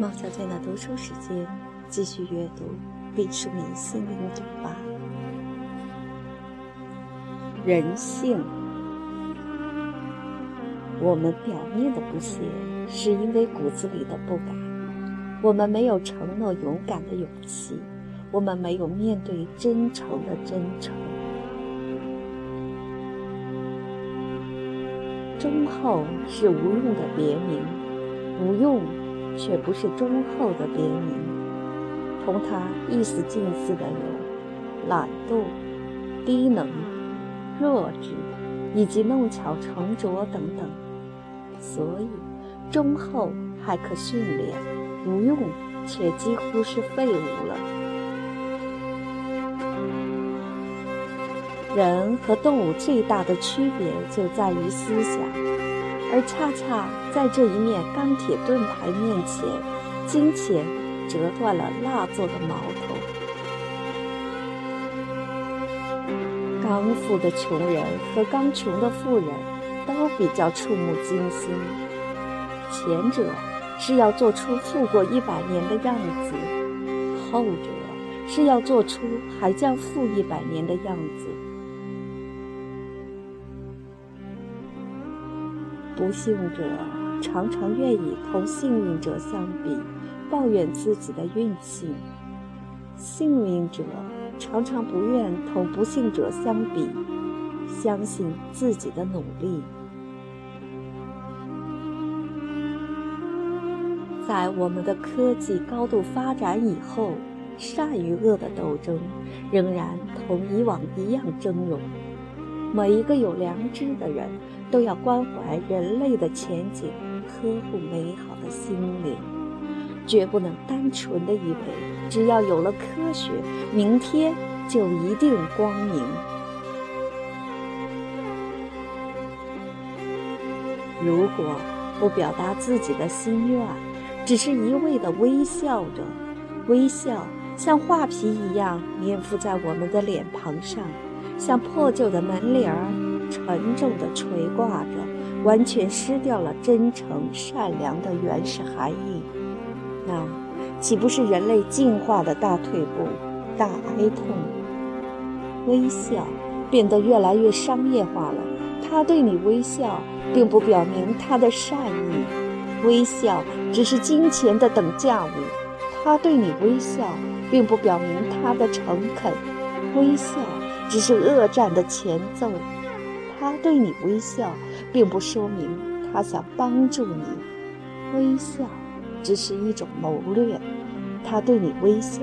猫小姐的读书时间，继续阅读《毕淑敏心灵酒吧》。人性，我们表面的不屑，是因为骨子里的不敢。我们没有承诺勇敢的勇气，我们没有面对真诚的真诚。忠厚是无用的别名，无用。却不是忠厚的别名，同他意思近似的有懒惰、低能、弱智，以及弄巧成拙等等。所以，忠厚还可训练，无用却几乎是废物了。人和动物最大的区别就在于思想。而恰恰在这一面钢铁盾牌面前，金钱折断了蜡做的矛头。刚富的穷人和刚穷的富人，都比较触目惊心。前者是要做出富过一百年的样子，后者是要做出还将富一百年的样子。不幸者常常愿意同幸运者相比，抱怨自己的运气；幸运者常常不愿同不幸者相比，相信自己的努力。在我们的科技高度发展以后，善与恶的斗争仍然同以往一样峥嵘。每一个有良知的人。都要关怀人类的前景，呵护美好的心灵，绝不能单纯的以为只要有了科学，明天就一定光明。如果不表达自己的心愿，只是一味的微笑着，微笑像画皮一样粘附在我们的脸庞上，像破旧的门帘儿。沉重地垂挂着，完全失掉了真诚善良的原始含义。那岂不是人类进化的大退步、大哀痛？微笑变得越来越商业化了。他对你微笑，并不表明他的善意。微笑只是金钱的等价物。他对你微笑，并不表明他的诚恳。微笑只是恶战的前奏。他对你微笑，并不说明他想帮助你。微笑只是一种谋略。他对你微笑，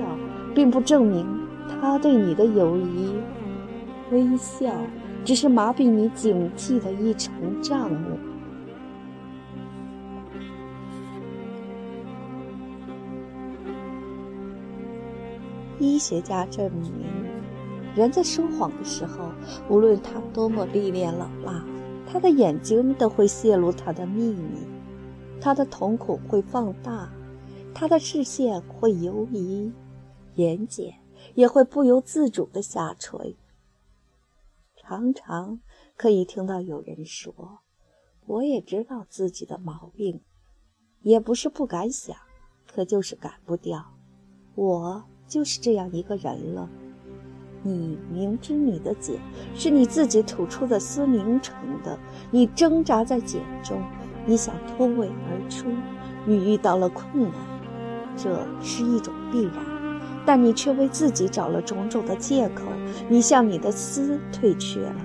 并不证明他对你的友谊。微笑只是麻痹你警惕的一层障目。医学家证明。人在说谎的时候，无论他多么历练老辣，他的眼睛都会泄露他的秘密，他的瞳孔会放大，他的视线会游移，眼睑也会不由自主地下垂。常常可以听到有人说：“我也知道自己的毛病，也不是不敢想，可就是改不掉。我就是这样一个人了。”你明知你的茧是你自己吐出的丝凝成的，你挣扎在茧中，你想脱尾而出，你遇到了困难，这是一种必然，但你却为自己找了种种的借口，你向你的丝退却了。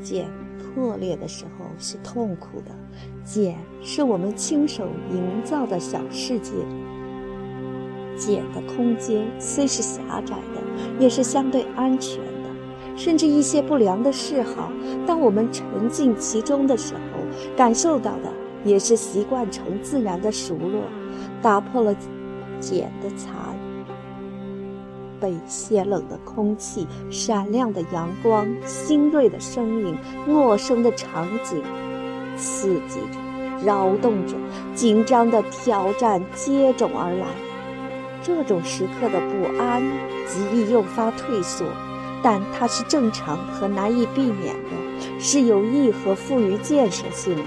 茧破裂的时候是痛苦的，茧是我们亲手营造的小世界。茧的空间虽是狭窄的，也是相对安全的。甚至一些不良的嗜好，当我们沉浸其中的时候，感受到的也是习惯成自然的熟络，打破了茧的残。被鲜冷的空气、闪亮的阳光、新锐的声音、陌生的场景刺激着、扰动着、紧张的挑战接踵而来。这种时刻的不安极易诱发退缩，但它是正常和难以避免的，是有益和富于建设性的。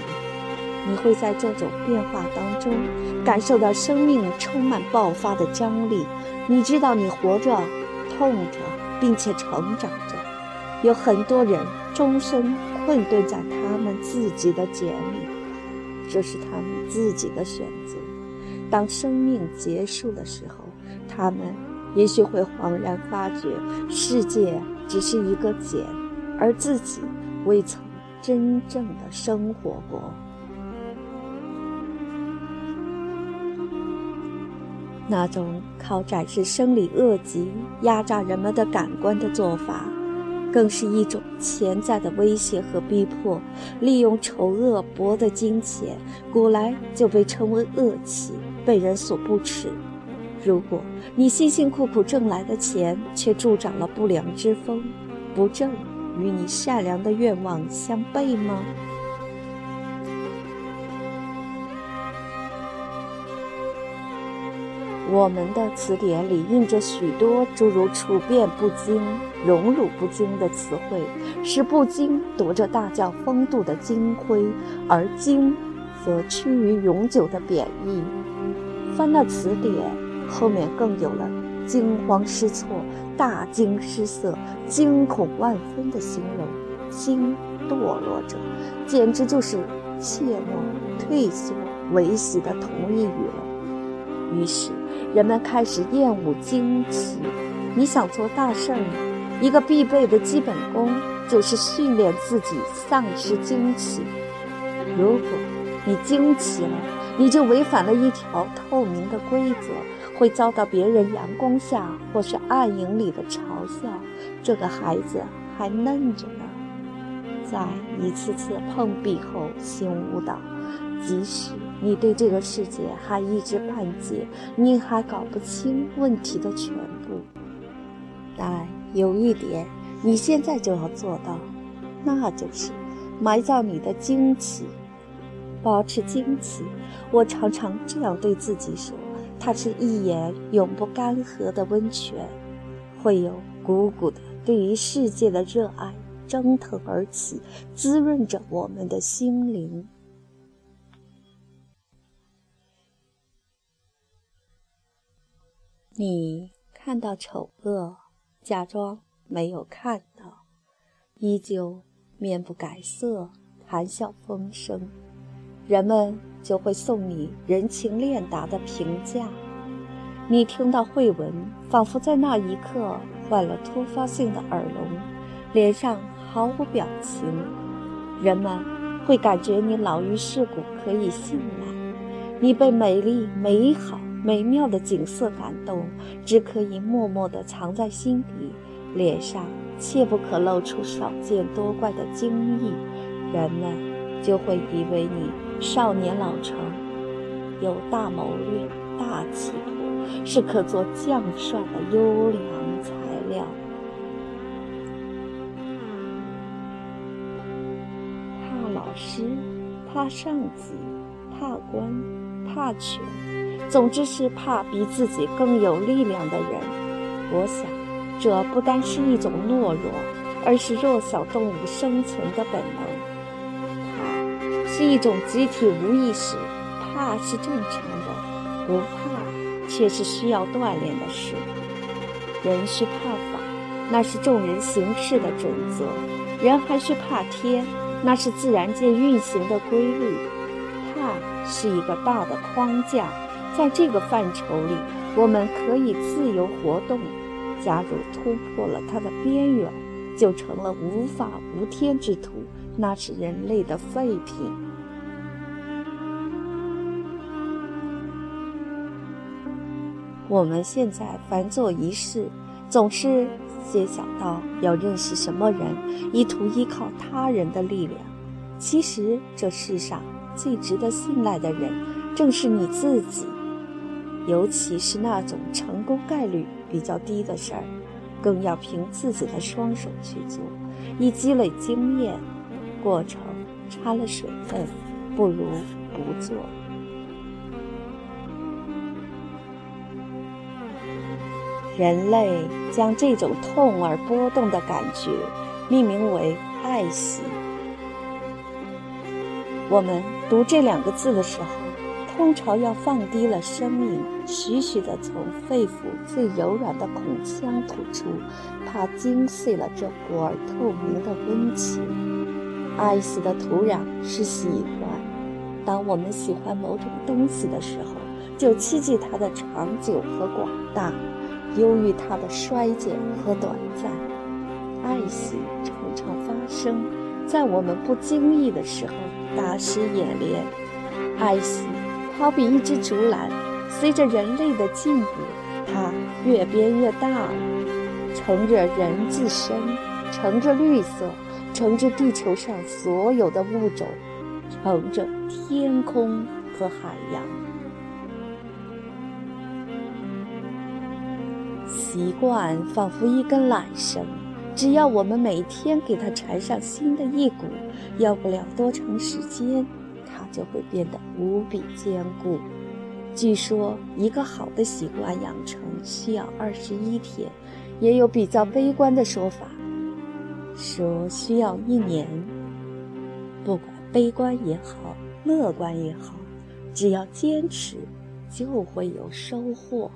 你会在这种变化当中感受到生命充满爆发的张力。你知道你活着、痛着，并且成长着。有很多人终身困顿在他们自己的茧里，这是他们自己的选择。当生命结束的时候，他们也许会恍然发觉，世界只是一个茧，而自己未曾真正的生活过。那种靠展示生理恶疾压榨人们的感官的做法，更是一种潜在的威胁和逼迫。利用丑恶博得金钱，古来就被称为恶气，被人所不齿。如果你辛辛苦苦挣来的钱却助长了不良之风，不正与你善良的愿望相悖吗？我们的词典里印着许多诸如处变不惊、荣辱不惊的词汇，是不惊夺着大将风度的金辉，而惊则趋于永久的贬义。翻那词典，后面更有了惊慌失措、大惊失色、惊恐万分的形容。惊堕落者，简直就是怯懦、退缩、维系的同义语了。于是。人们开始厌恶惊奇。你想做大事儿吗？一个必备的基本功就是训练自己丧失惊奇。如果你惊奇了，你就违反了一条透明的规则，会遭到别人阳光下或是暗影里的嘲笑。这个孩子还嫩着呢。在一次次碰壁后，醒悟到。即使你对这个世界还一知半解，你还搞不清问题的全部，但有一点你现在就要做到，那就是埋葬你的惊奇，保持惊奇。我常常这样对自己说：它是一眼永不干涸的温泉，会有鼓鼓的对于世界的热爱蒸腾而起，滋润着我们的心灵。你看到丑恶，假装没有看到，依旧面不改色，谈笑风生，人们就会送你人情练达的评价。你听到慧文，仿佛在那一刻患了突发性的耳聋，脸上毫无表情。人们会感觉你老于世故，可以信赖。你被美丽、美好。美妙的景色感动，只可以默默地藏在心底，脸上切不可露出少见多怪的惊异，人们就会以为你少年老成，有大谋略、大企图，是可做将帅的优良材料。怕老师，怕上级，怕官，怕权。总之是怕比自己更有力量的人。我想，这不单是一种懦弱，而是弱小动物生存的本能。是一种集体无意识，怕是正常的，不怕却是需要锻炼的事。人需怕法，那是众人行事的准则；人还需怕天，那是自然界运行的规律。怕是一个大的框架。在这个范畴里，我们可以自由活动。假如突破了它的边缘，就成了无法无天之徒，那是人类的废品。我们现在凡做一事，总是先想到要认识什么人，以图依靠他人的力量。其实这世上最值得信赖的人，正是你自己。尤其是那种成功概率比较低的事儿，更要凭自己的双手去做，以积累经验。过程掺了水分，不如不做。人类将这种痛而波动的感觉命名为爱惜。我们读这两个字的时候，通常要放低了声音，徐徐地从肺腑最柔软的孔腔吐出，怕惊碎了这果儿透明的温情。爱惜的土壤是喜欢。当我们喜欢某种东西的时候，就期冀它的长久和广大，忧郁它的衰减和短暂。爱惜常常发生在我们不经意的时候，大失眼帘。爱惜好比一只竹篮，随着人类的进步，它越变越大了，盛着人自身，盛着绿色，乘着地球上所有的物种，乘着天空和海洋。习惯仿佛一根缆绳，只要我们每天给它缠上新的一股，要不了多长时间，它就会变得无比坚固。据说，一个好的习惯养成需要二十一天，也有比较悲观的说法，说需要一年。不管悲观也好，乐观也好，只要坚持，就会有收获。